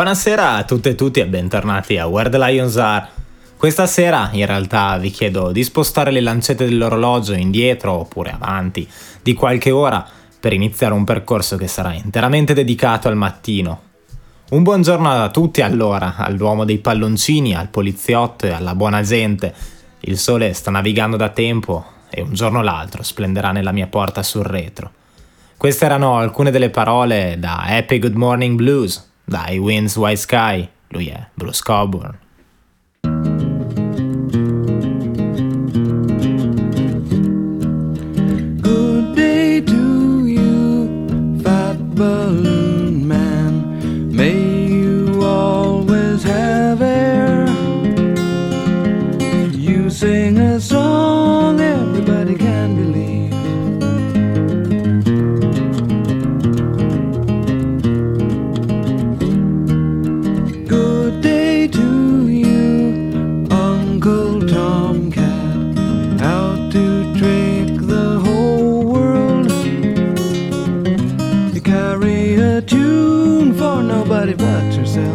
Buonasera a tutte e tutti e bentornati a Where the Lions Are. Questa sera in realtà vi chiedo di spostare le lancette dell'orologio indietro oppure avanti di qualche ora per iniziare un percorso che sarà interamente dedicato al mattino. Un buongiorno a tutti allora, all'uomo dei palloncini, al poliziotto e alla buona gente. Il sole sta navigando da tempo e un giorno o l'altro splenderà nella mia porta sul retro. Queste erano alcune delle parole da Happy Good Morning Blues, dai Winds White Sky, lui è Bruce Cockburn. But yourself.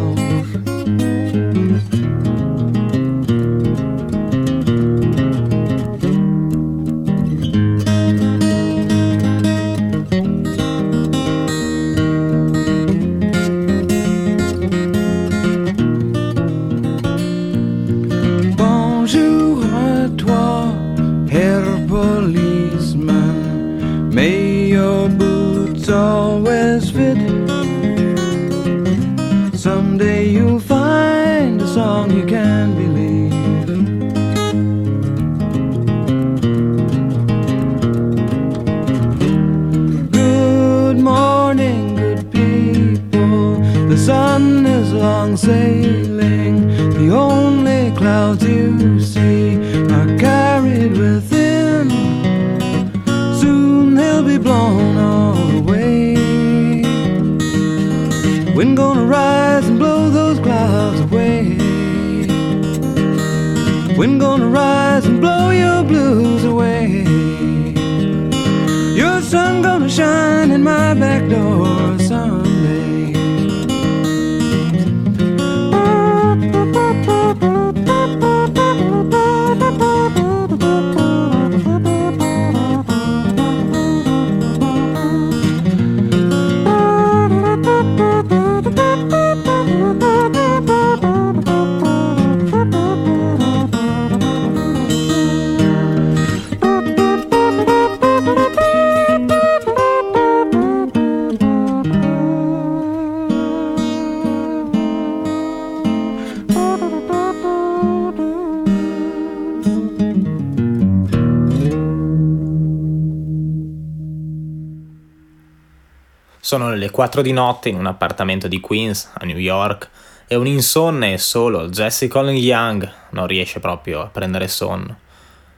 Sono le 4 di notte in un appartamento di Queens, a New York, e un insonne e solo Jesse Colin Young non riesce proprio a prendere sonno.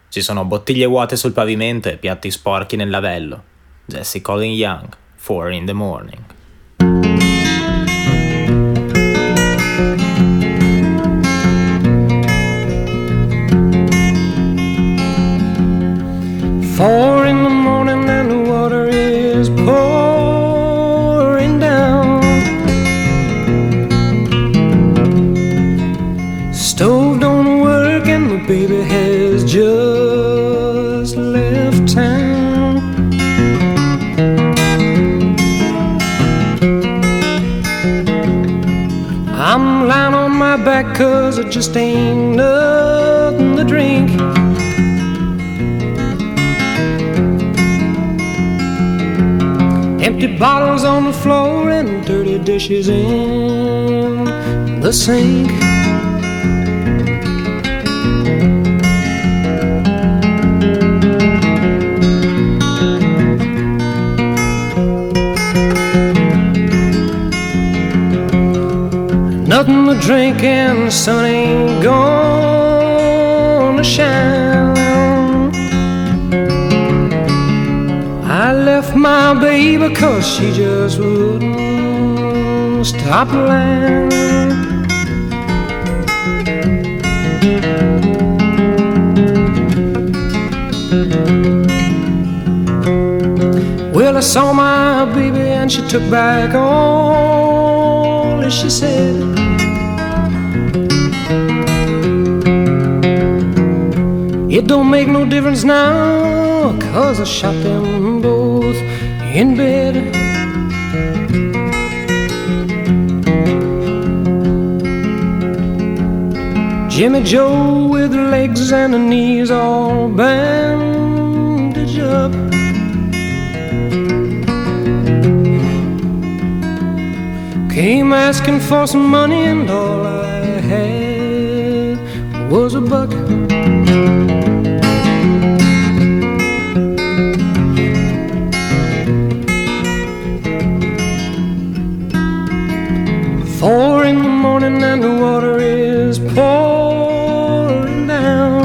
Ci sono bottiglie vuote sul pavimento e piatti sporchi nel lavello. Jesse Colin Young, 4 in the morning. Four in the morning just ain't nothing to drink. Empty bottles on the floor and dirty dishes in the sink. Nothing to drink and the sun ain't gonna shine. I left my baby cause she just wouldn't stop lying. Well, I saw my baby and she took back all that she said. Don't make no difference now, cause I shot them both in bed. Jimmy Joe with legs and the knees all bandaged up. Came asking for some money, and all I had was a buck. Four in the morning, and the water is pouring down.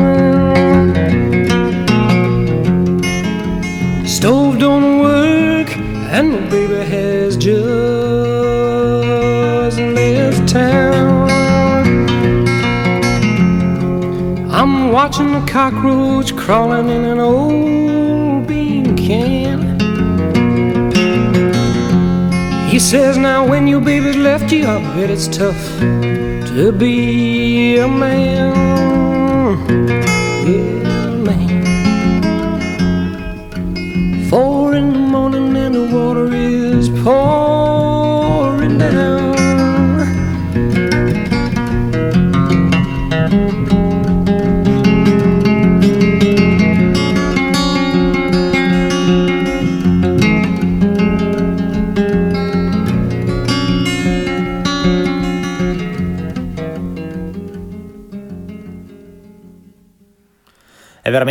Stove don't work, and the baby has just left town. I'm watching the cockroach crawling in an old He says, Now when your baby's left you, I bet it's tough to be a man. Yeah, man.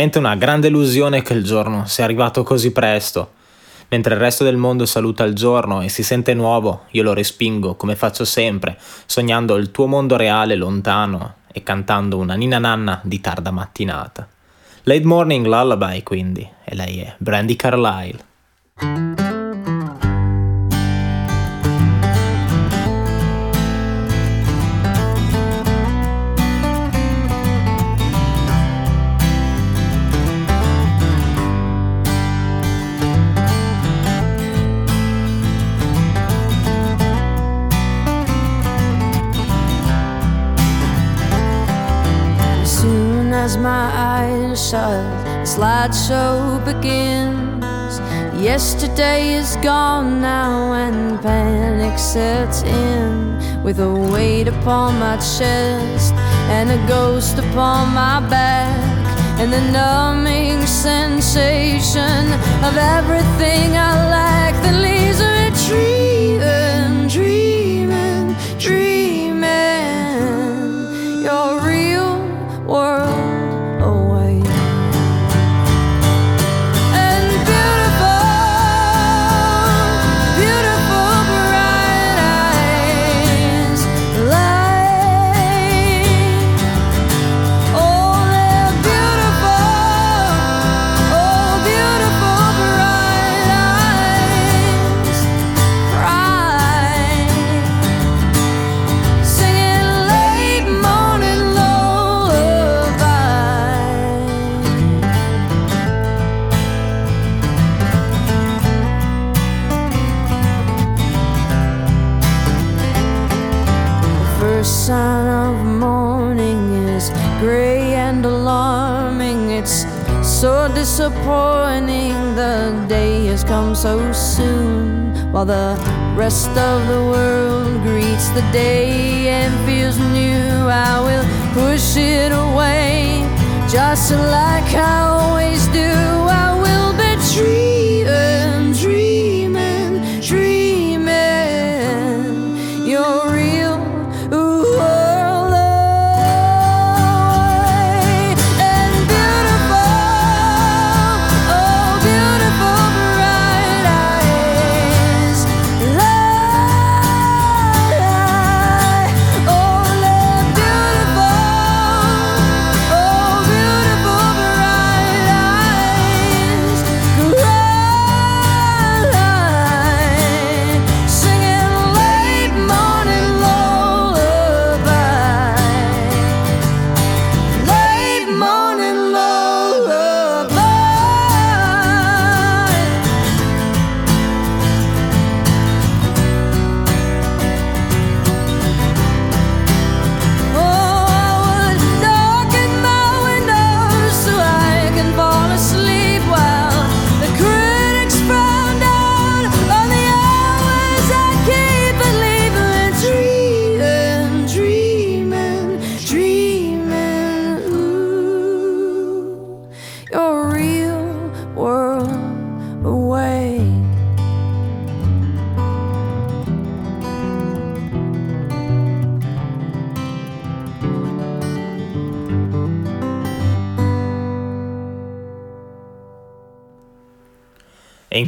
Veramente una grande illusione che il giorno sia arrivato così presto. Mentre il resto del mondo saluta il giorno e si sente nuovo, io lo respingo come faccio sempre, sognando il tuo mondo reale lontano e cantando una nina nanna di tarda mattinata. Late Morning Lullaby quindi, e lei è Brandy Carlyle. Shut, the slideshow begins. Yesterday is gone now, and panic sets in with a weight upon my chest and a ghost upon my back, and the numbing sensation of everything I lack that leaves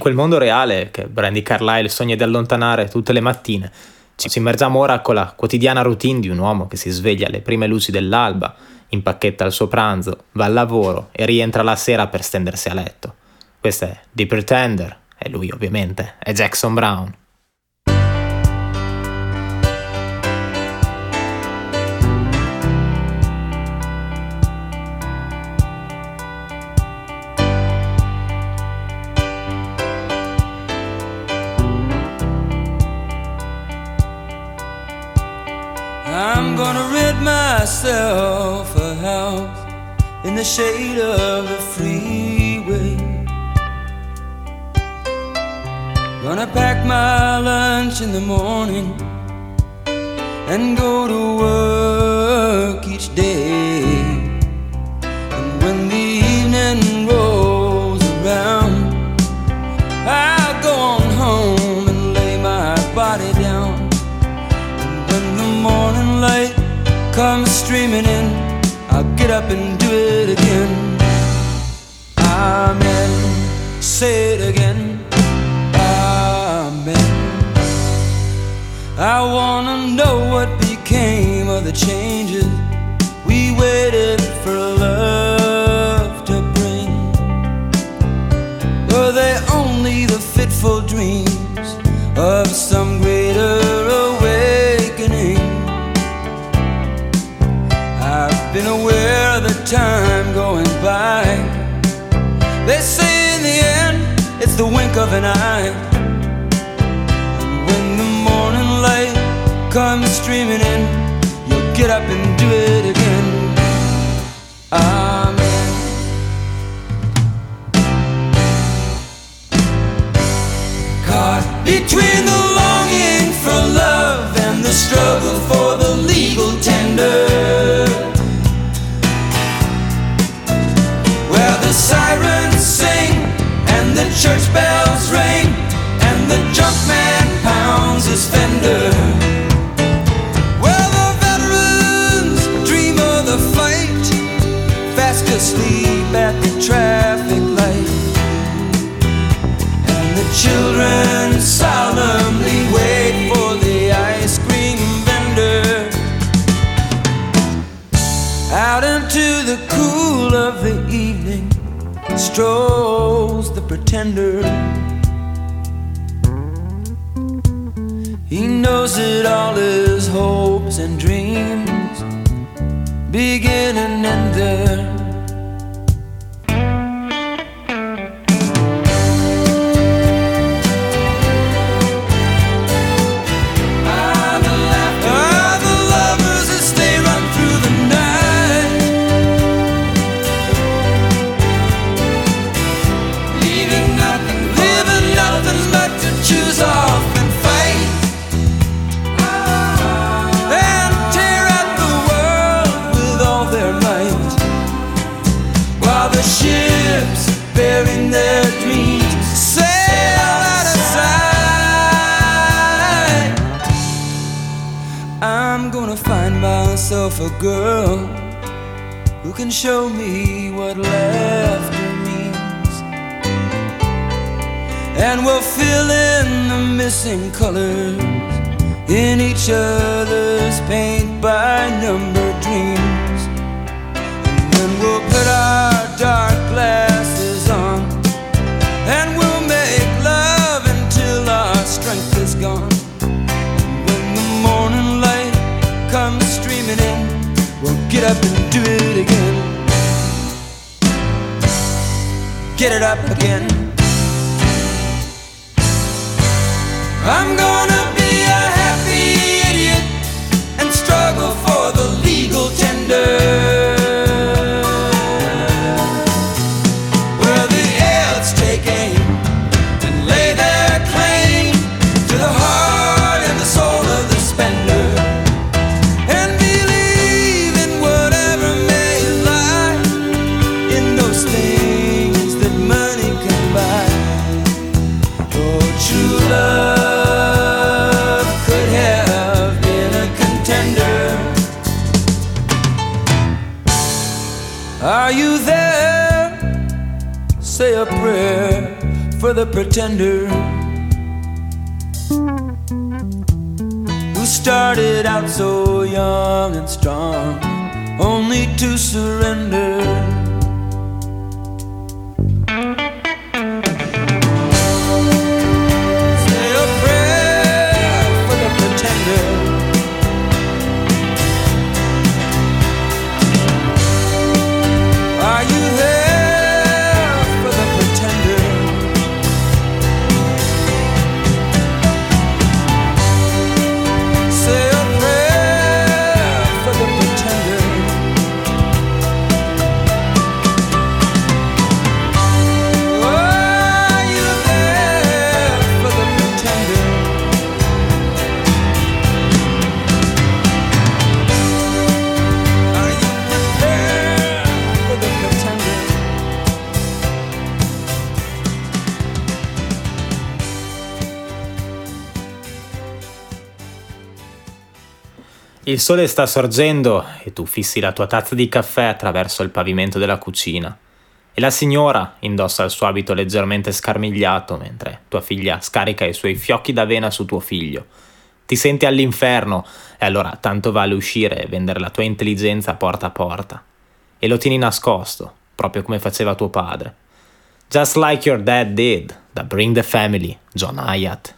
quel mondo reale che Brandy Carlyle sogna di allontanare tutte le mattine, ci immergiamo ora con la quotidiana routine di un uomo che si sveglia alle prime luci dell'alba, impacchetta il suo pranzo, va al lavoro e rientra la sera per stendersi a letto. Questo è The Pretender, e lui ovviamente è Jackson Brown. Myself a house in the shade of the freeway. Gonna pack my lunch in the morning and go to work each day. Comes streaming in, I'll get up and do it again. Amen. Say it again. Amen. I wanna know what became of the changes we waited for love to bring. Were they only the fitful dreams of some greater time going by. They say in the end, it's the wink of an eye. And when the morning light comes streaming in, you'll get up and do it again. Amen. Caught between the longing for love and the struggle for the legal tender. The sirens sing and the church bells ring and the junk man pounds his fender. Where the veterans dream of the fight, fast asleep at the traffic light. And the children solemnly wait for the ice cream vendor. Out into the cool of the strolls the pretender. He knows that all his hopes and dreams begin and end there. Girl who can show me what laughter means. And we'll fill in the missing colors in each other's paint by number dreams. And then we'll put our dark glasses get up and do it again. Get it up again. I'm gonna be a happy idiot and struggle for the legal tender. tender who started out so young and strong only to surrender. Il sole sta sorgendo e tu fissi la tua tazza di caffè attraverso il pavimento della cucina. E la signora indossa il suo abito leggermente scarmigliato mentre tua figlia scarica i suoi fiocchi d'avena su tuo figlio. Ti senti all'inferno e allora tanto vale uscire e vendere la tua intelligenza porta a porta. E lo tieni nascosto, proprio come faceva tuo padre. Just like your dad did, da Bring the Family, John Hyatt.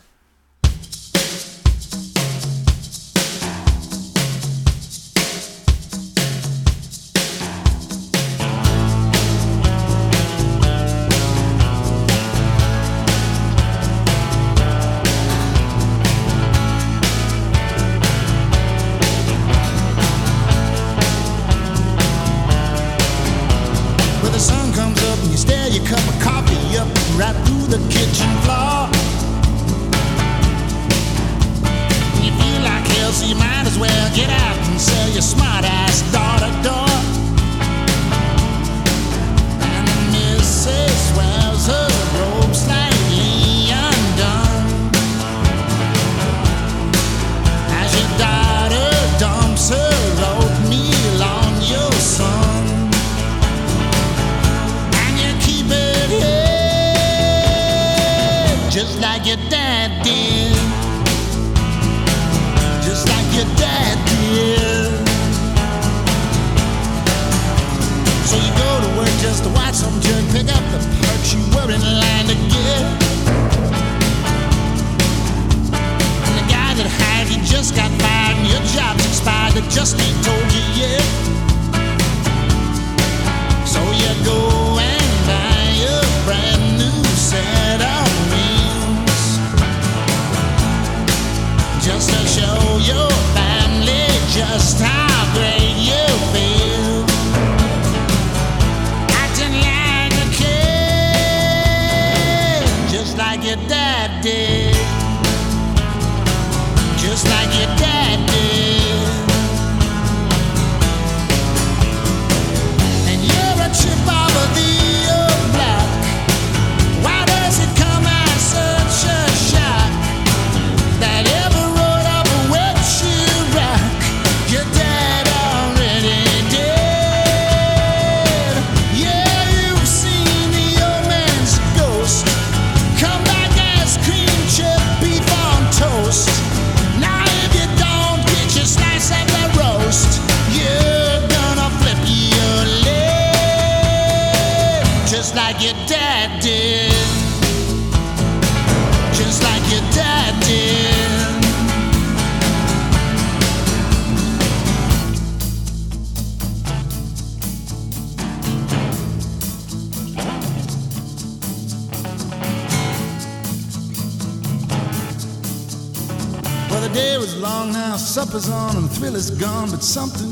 something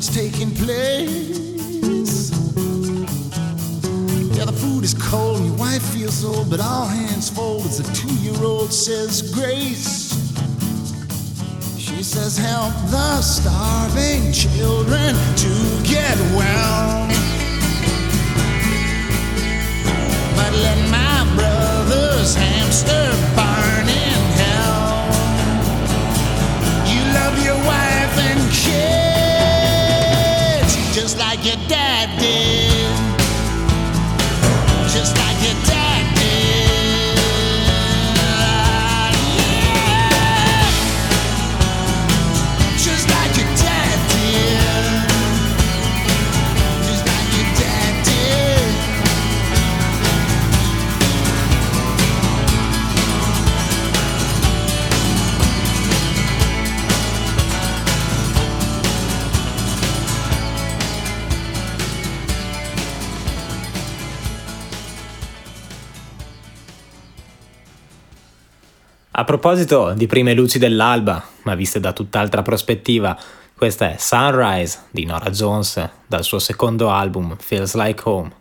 proposito di prime luci dell'alba, ma viste da tutt'altra prospettiva, questa è Sunrise di Nora Jones dal suo secondo album Feels Like Home.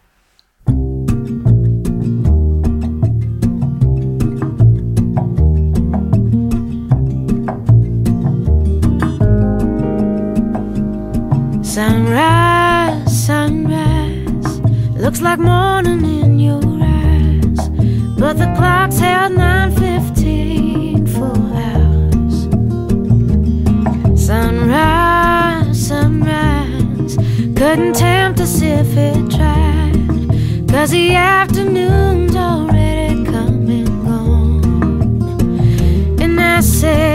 Sunrise, sunrise, looks like morning in your eyes, but the clock's held 9:15 couldn't tempt us if it tried, cause the afternoon's already come and gone. And I said,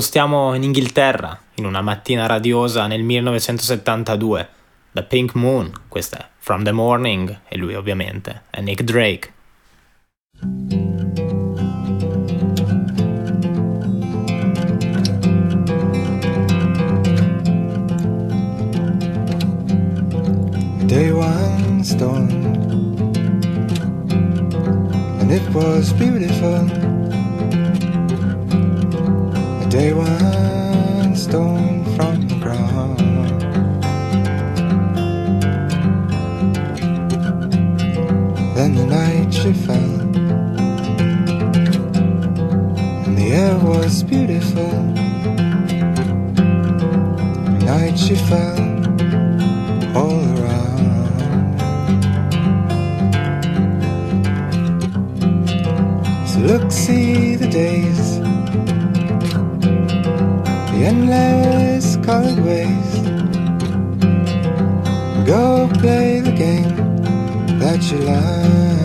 spostiamo in Inghilterra, in una mattina radiosa nel 1972. Da Pink Moon, questa è From the Morning, e lui ovviamente è Nick Drake. Day one storm, and it was beautiful. Day one stone from the ground. Then the night she fell, and the air was beautiful. Night she fell all around. So look, see the days, endless colored ways. Go play the game that you learned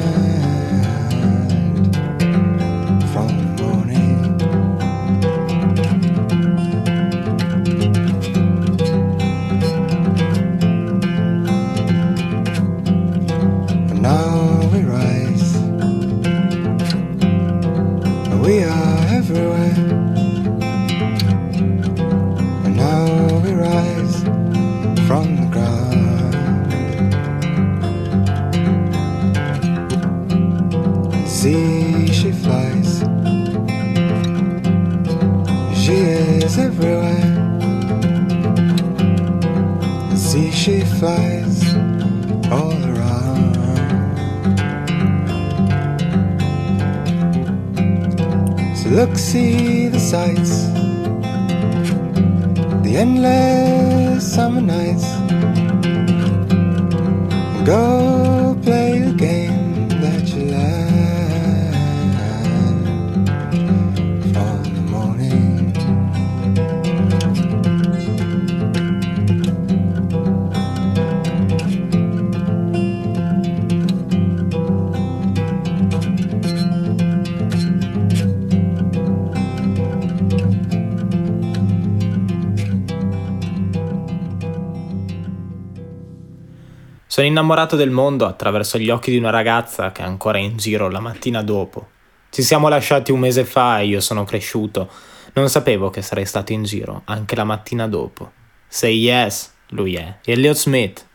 innamorato del mondo attraverso gli occhi di una ragazza che è ancora in giro la mattina dopo. Ci siamo lasciati un mese fa e io sono cresciuto. Non sapevo che sarei stato in giro anche la mattina dopo. Say yes, lui è Elliot Smith.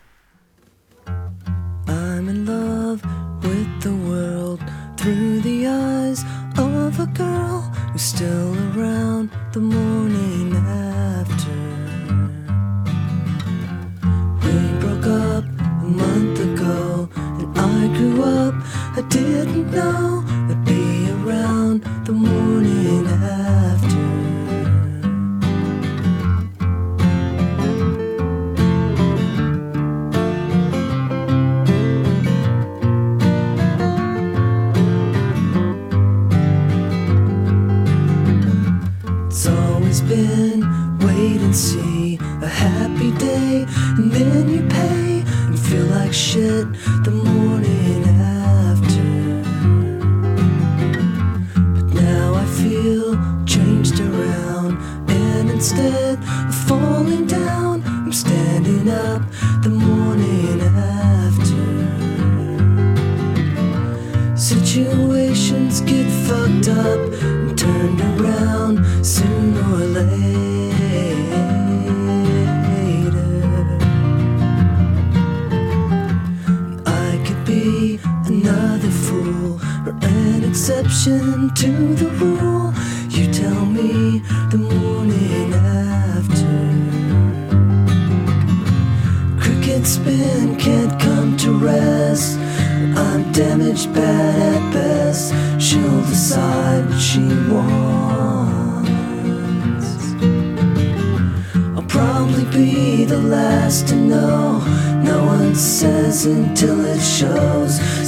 I'm in love with the world through the eyes of a girl who's still around the morning I didn't know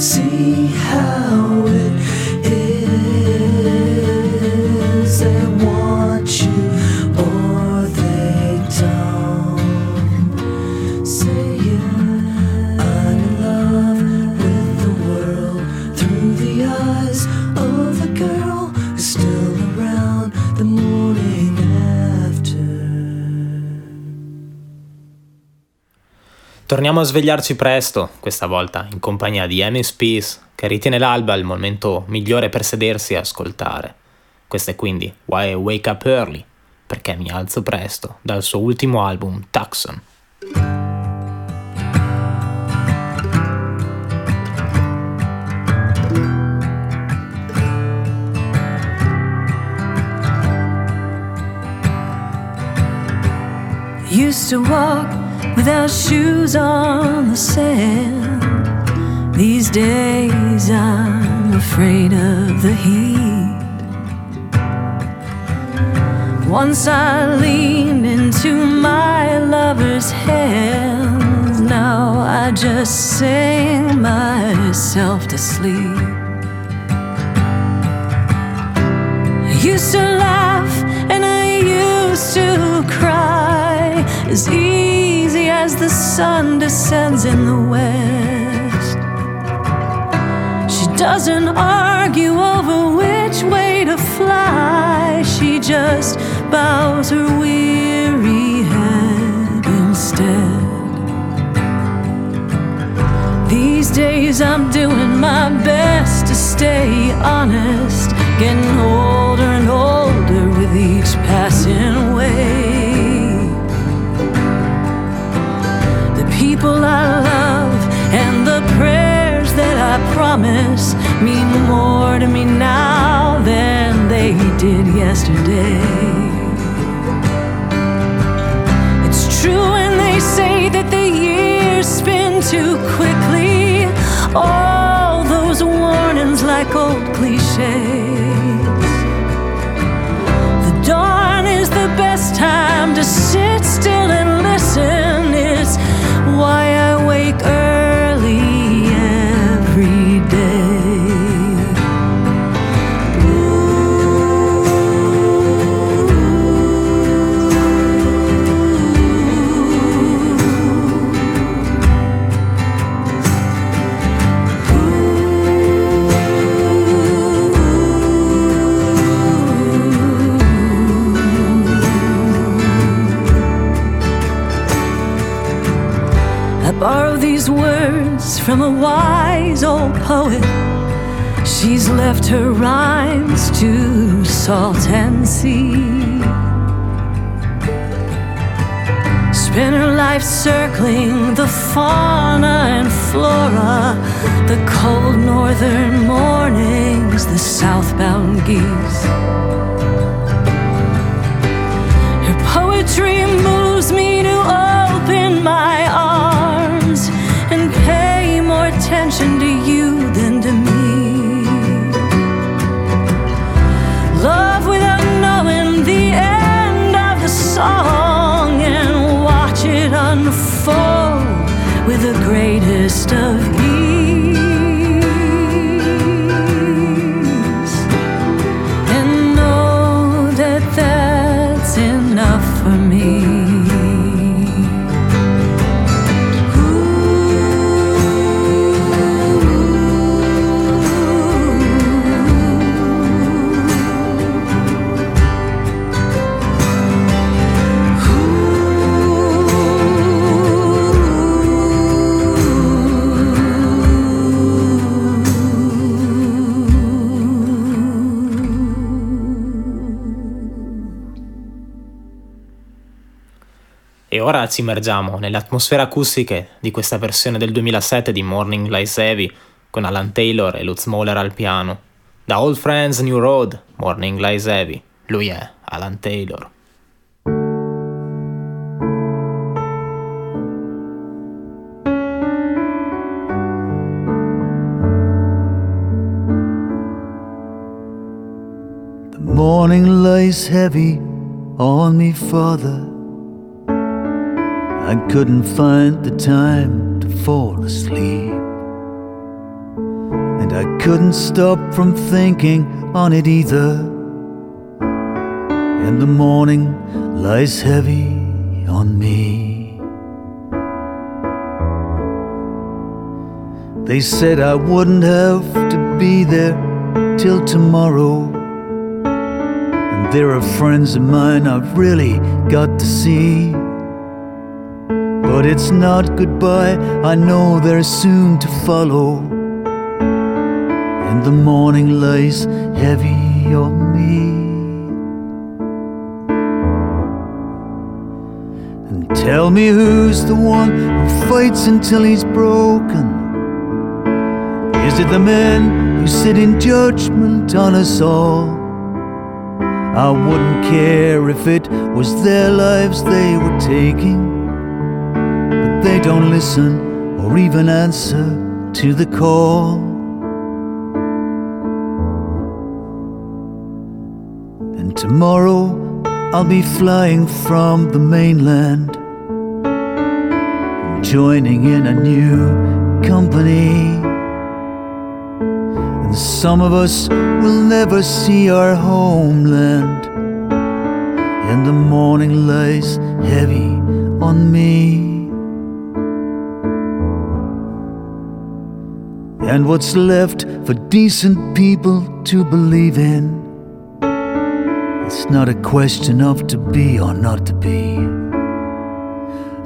See how Torniamo a svegliarci presto, questa volta in compagnia di Amy Spears, che ritiene l'alba il momento migliore per sedersi e ascoltare. Questo è quindi Why I Wake Up Early, perché mi alzo presto, dal suo ultimo album Tucson. Used to walk without shoes on the sand. These days I'm afraid of the heat. Once I leaned into my lover's hands. Now I just sing myself to sleep. I used to laugh and I used to cry as easy as the sun descends in the west. She doesn't argue over which way to fly, she just bows her weary head instead. These days I'm doing my best to stay honest, getting older That promise, mean more to me now than they did yesterday. It's true when they say that the years spin too quickly. All those warnings like old cliches. The dawn is the best time to sit still these words from a wise old poet. She's left her rhymes to salt and sea. Spent her life circling the fauna and flora, the cold northern mornings, the southbound geese. Her poetry moves me to open my arms pay more attention to you than to me. Love without knowing the end of the song and watch it unfold with the greatest of ora ci immergiamo nelle atmosfere acustiche di questa versione del 2007 di Morning Lies Heavy con Alan Taylor e Lutz Moller al piano. Da Old Friends New Road, Morning Lies Heavy. Lui è Alan Taylor. The morning lies heavy on me, Father. I couldn't find the time to fall asleep. And I couldn't stop from thinking on it either. And the morning lies heavy on me. They said I wouldn't have to be there till tomorrow. And there are friends of mine I've really got to see. But it's not goodbye, I know they're soon to follow. And the morning lies heavy on me. And tell me who's the one who fights until he's broken. Is it the men who sit in judgment on us all? I wouldn't care if it was their lives they were taking, they don't listen or even answer to the call. And tomorrow I'll be flying from the mainland, joining in a new company. And some of us will never see our homeland. And the morning lies heavy on me. And what's left for decent people to believe in? It's not a question of to be or not to be.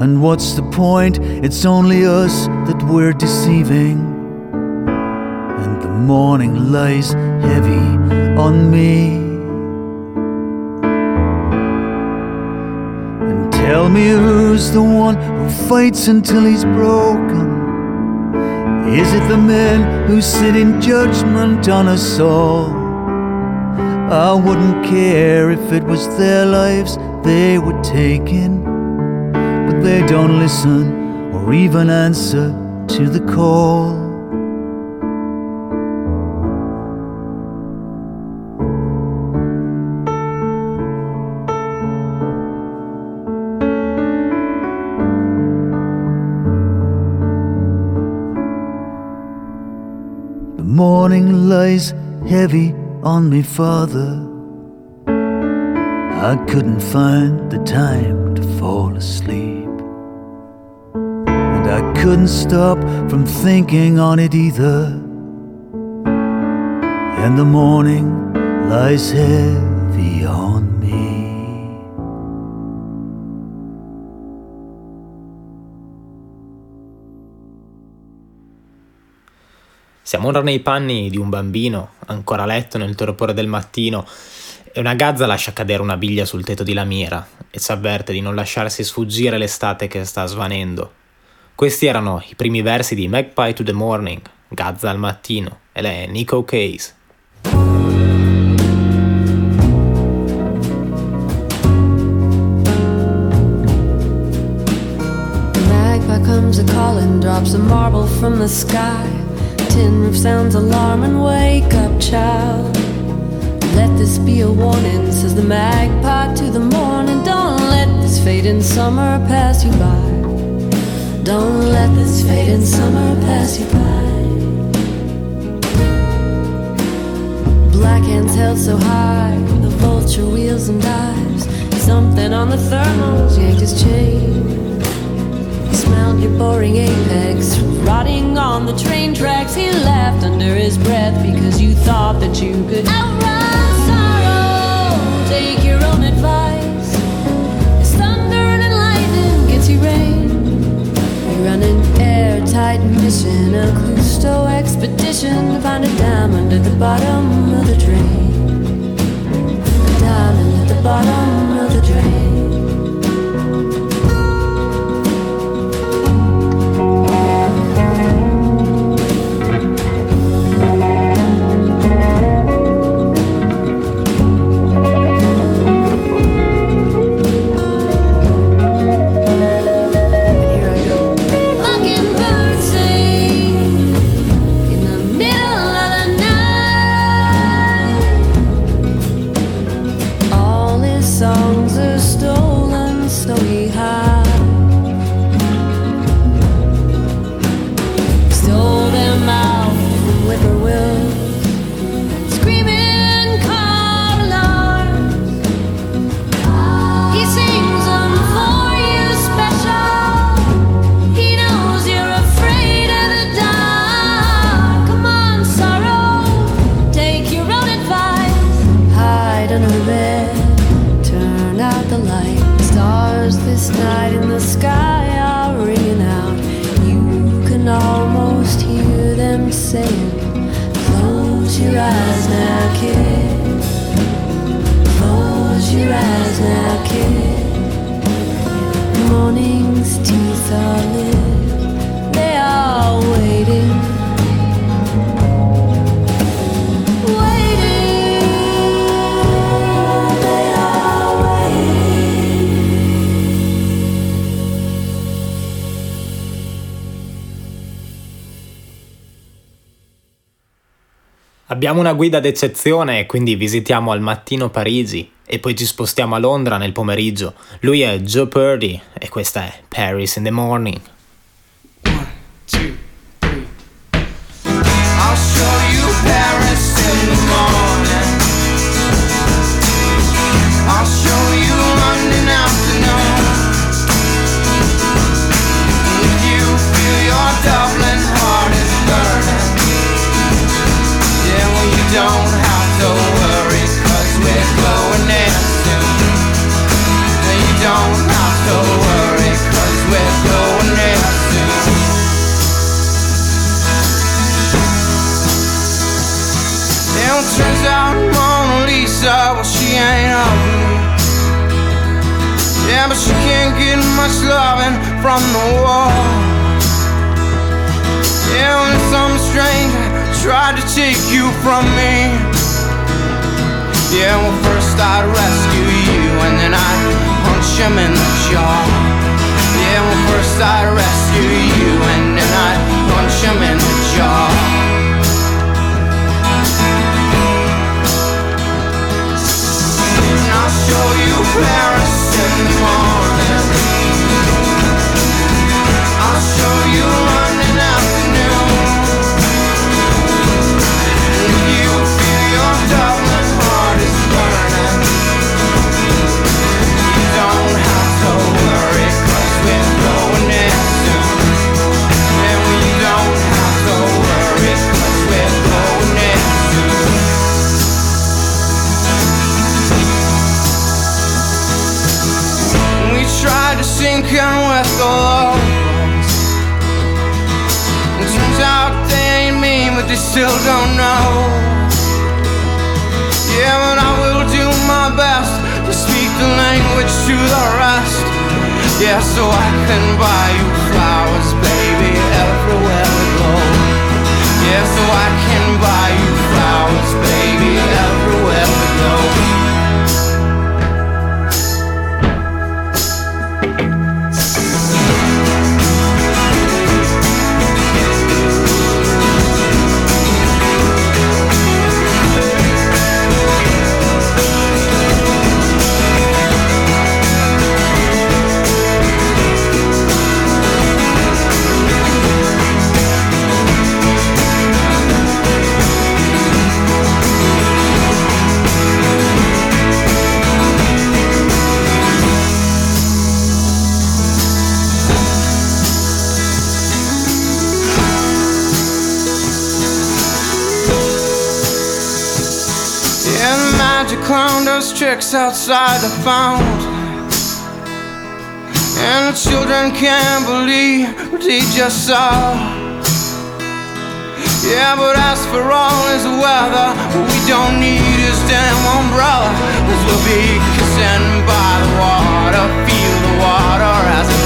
And what's the point? It's only us that we're deceiving. And the morning lies heavy on me. And tell me who's the one who fights until he's broken. Is it the men who sit in judgment on us all? I wouldn't care if it was their lives they were taking, but they don't listen or even answer to the call. Morning lies heavy on me, Father. I couldn't find the time to fall asleep. And I couldn't stop from thinking on it either. And the morning lies heavy on Siamo ora nei panni di un bambino, ancora a letto nel torpore del mattino, e una gazza lascia cadere una biglia sul tetto di lamiera e ci avverte di non lasciarsi sfuggire l'estate che sta svanendo. Questi erano i primi versi di Magpie to the Morning, Gazza al mattino, e lei è Nico Case. Magpie comes a calling, drops a marble from the sky. Tin roof sounds alarm and wake up, child. Let this be a warning, says the magpie to the morning. Don't let this fading summer pass you by. Don't let this fading summer pass you by. Black hands held so high, the vulture wheels and dives. Something on the thermals yanked his chain. He smelled your boring apex rotting on the train tracks. He laughed under his breath because you thought that you could outrun sorrow. Take your own advice. It's thunder and lightning gets you rain. We run an airtight mission, a Cousteau expedition to find a diamond at the bottom of the drain. A diamond at the bottom of the drain. Close your eyes now, kid. Close your eyes now, kid. Morning's teeth are lit. Abbiamo una guida d'eccezione, quindi visitiamo al mattino Parigi e poi ci spostiamo a Londra nel pomeriggio. Lui è Joe Purdy e questa è Paris in the Morning. I'll show you Paris in the morning. I'll show don't have to worry, cause we're going soon. You don't have to worry, cause we're going soon. Turns out Mona Lisa, well, she ain't ugly. Yeah, but she can't get much loving from the wall. Yeah, well, if words tried to take you from me. Yeah, well, first I'd rescue you, and then I'd punch him in the jaw. Yeah, well, first I'd rescue you, and then I'd punch him in the jaw. the clown does tricks outside the fountain. And the children can't believe what they just saw. Yeah, but as for all his weather, what we don't need is damn umbrella. Cause we'll be kissing by the water, feel the water as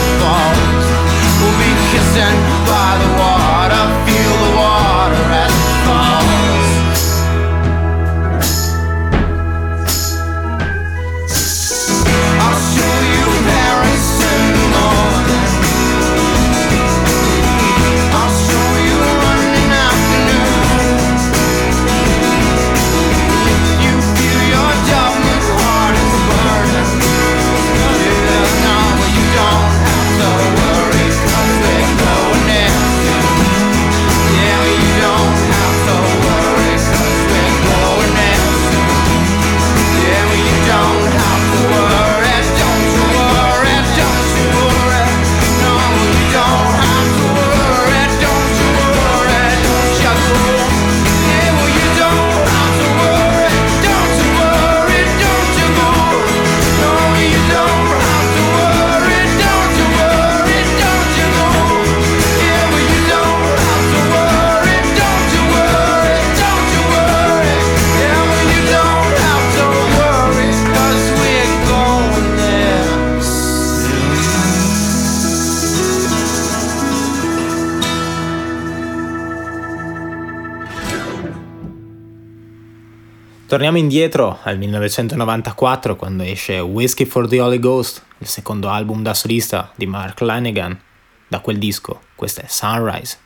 Torniamo indietro al 1994 quando esce Whiskey for the Holy Ghost, il secondo album da solista di Mark Lanegan. Da quel disco, questo è Sunrise.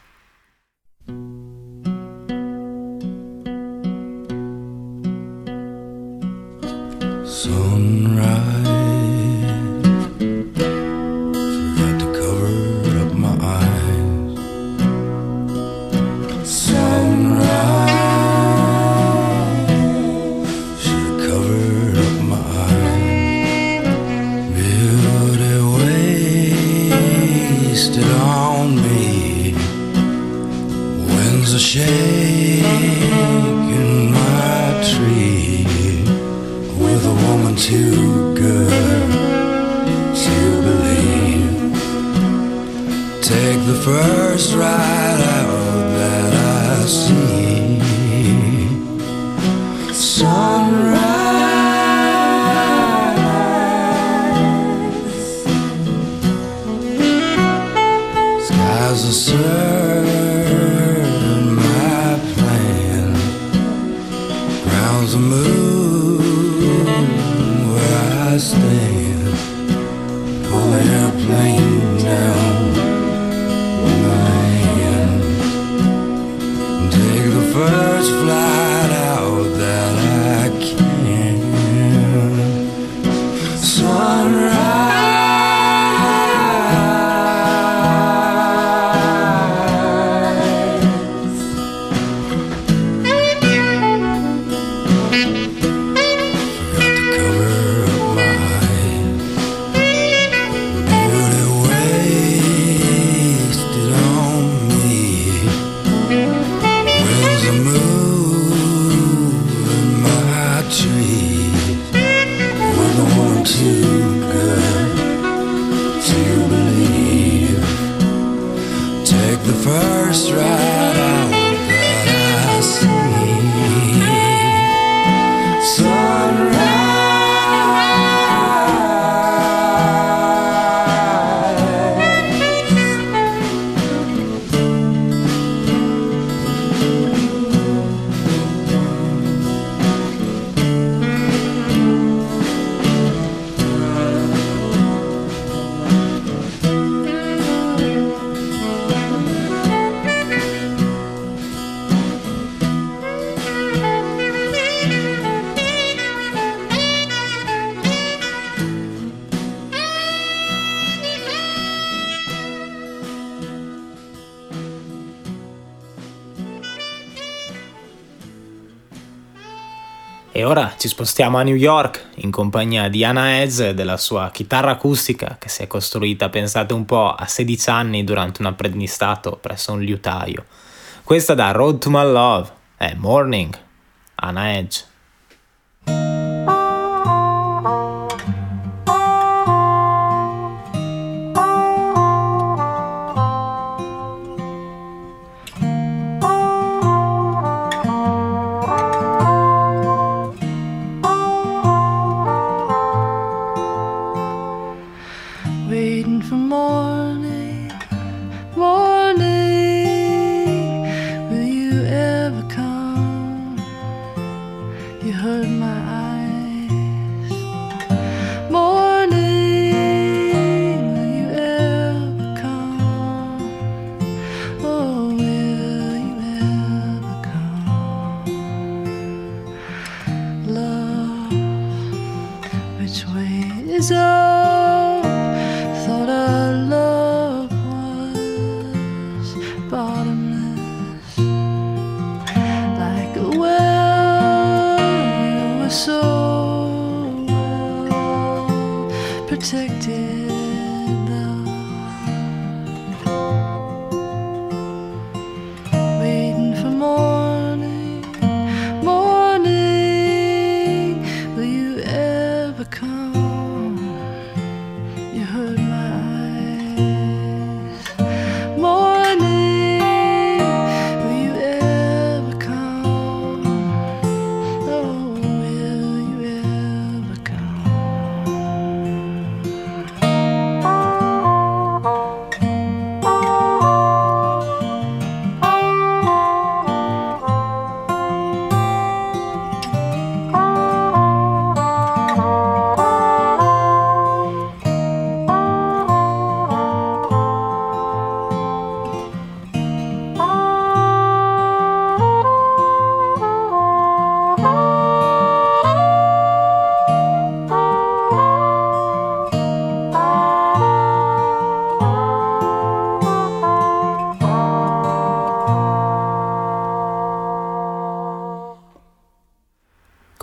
Sunrise. first ride. Spostiamo a New York in compagnia di Anna Hedges e della sua chitarra acustica che si è costruita, pensate un po', a 16 anni durante un apprendistato presso un liutaio. Questa da Road to My Love è Morning, Anna Hedges.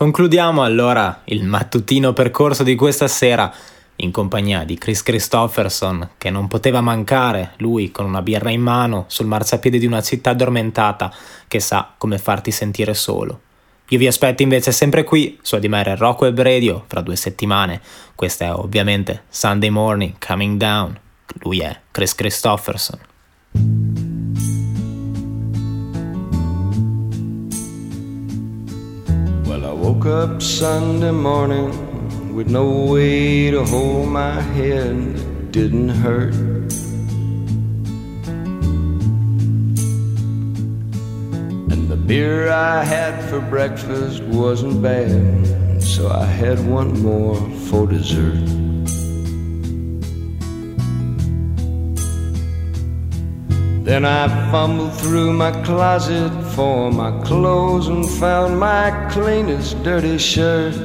Concludiamo allora il mattutino percorso di questa sera in compagnia di Chris Christopherson, che non poteva mancare, lui con una birra in mano, sul marciapiede di una città addormentata che sa come farti sentire solo. Io vi aspetto invece sempre qui su Adimere Rock Web Radio fra due settimane. Questa è ovviamente Sunday Morning Coming Down. Lui è Chris Christopherson. Woke up Sunday morning with no way to hold my head. It didn't hurt. And the beer I had for breakfast wasn't bad, so I had one more for dessert. Then I fumbled through my closet for my clothes and found my cleanest dirty shirt.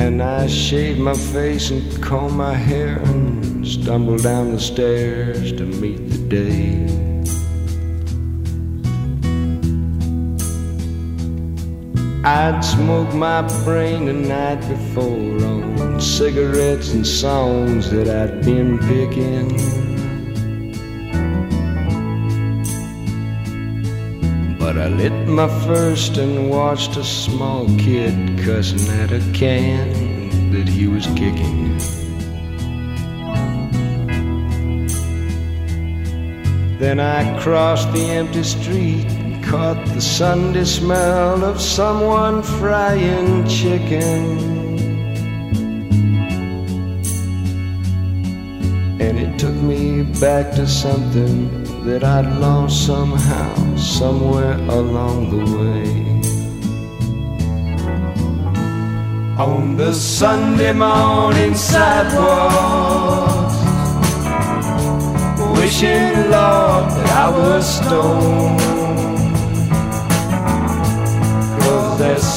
And I shaved my face and combed my hair and stumbled down the stairs to meet the day. I'd smoked my brain the night before on cigarettes and songs that I'd been picking. But I lit my first and watched a small kid cussing at a can that he was kicking. Then I crossed the empty street caught the Sunday smell of someone frying chicken. And it took me back to something that I'd lost somehow, somewhere along the way. On the Sunday morning sidewalk wishing, Lord, that I was stoned.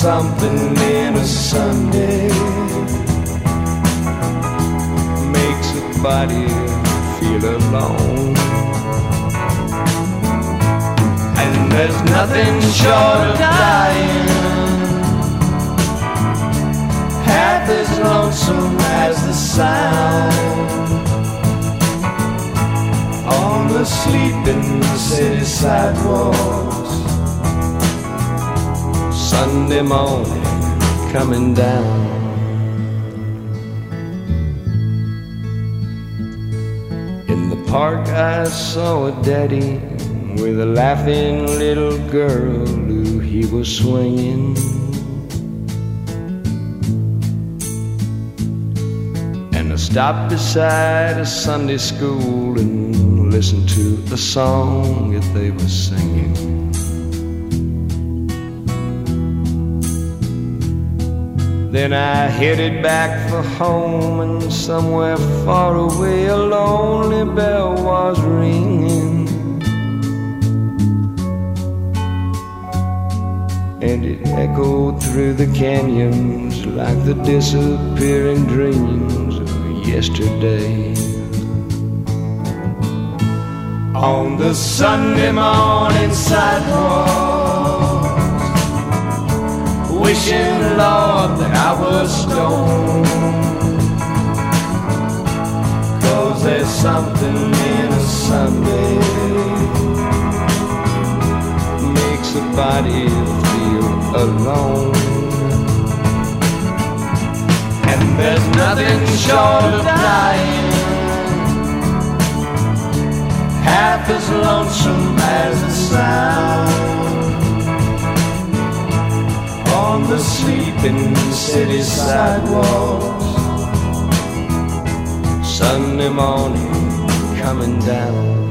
Something in a Sunday makes a body feel alone. And there's nothing short of dying half as lonesome as the sound on the sleeping city sidewalks. Sunday morning coming down. In the park, I saw a daddy with a laughing little girl who he was swinging. And I stopped beside a Sunday school and listened to the song that they were singing. Then I headed back for home, and somewhere far away a lonely bell was ringing. And it echoed through the canyons like the disappearing dreams of yesterday. On the Sunday morning sidewalk, wishing, Lord, that I was stoned. Cause there's something in a Sunday makes a body feel alone. And there's nothing short of dying half as lonesome as the sound on the sleeping city sidewalks. Sunday morning coming down.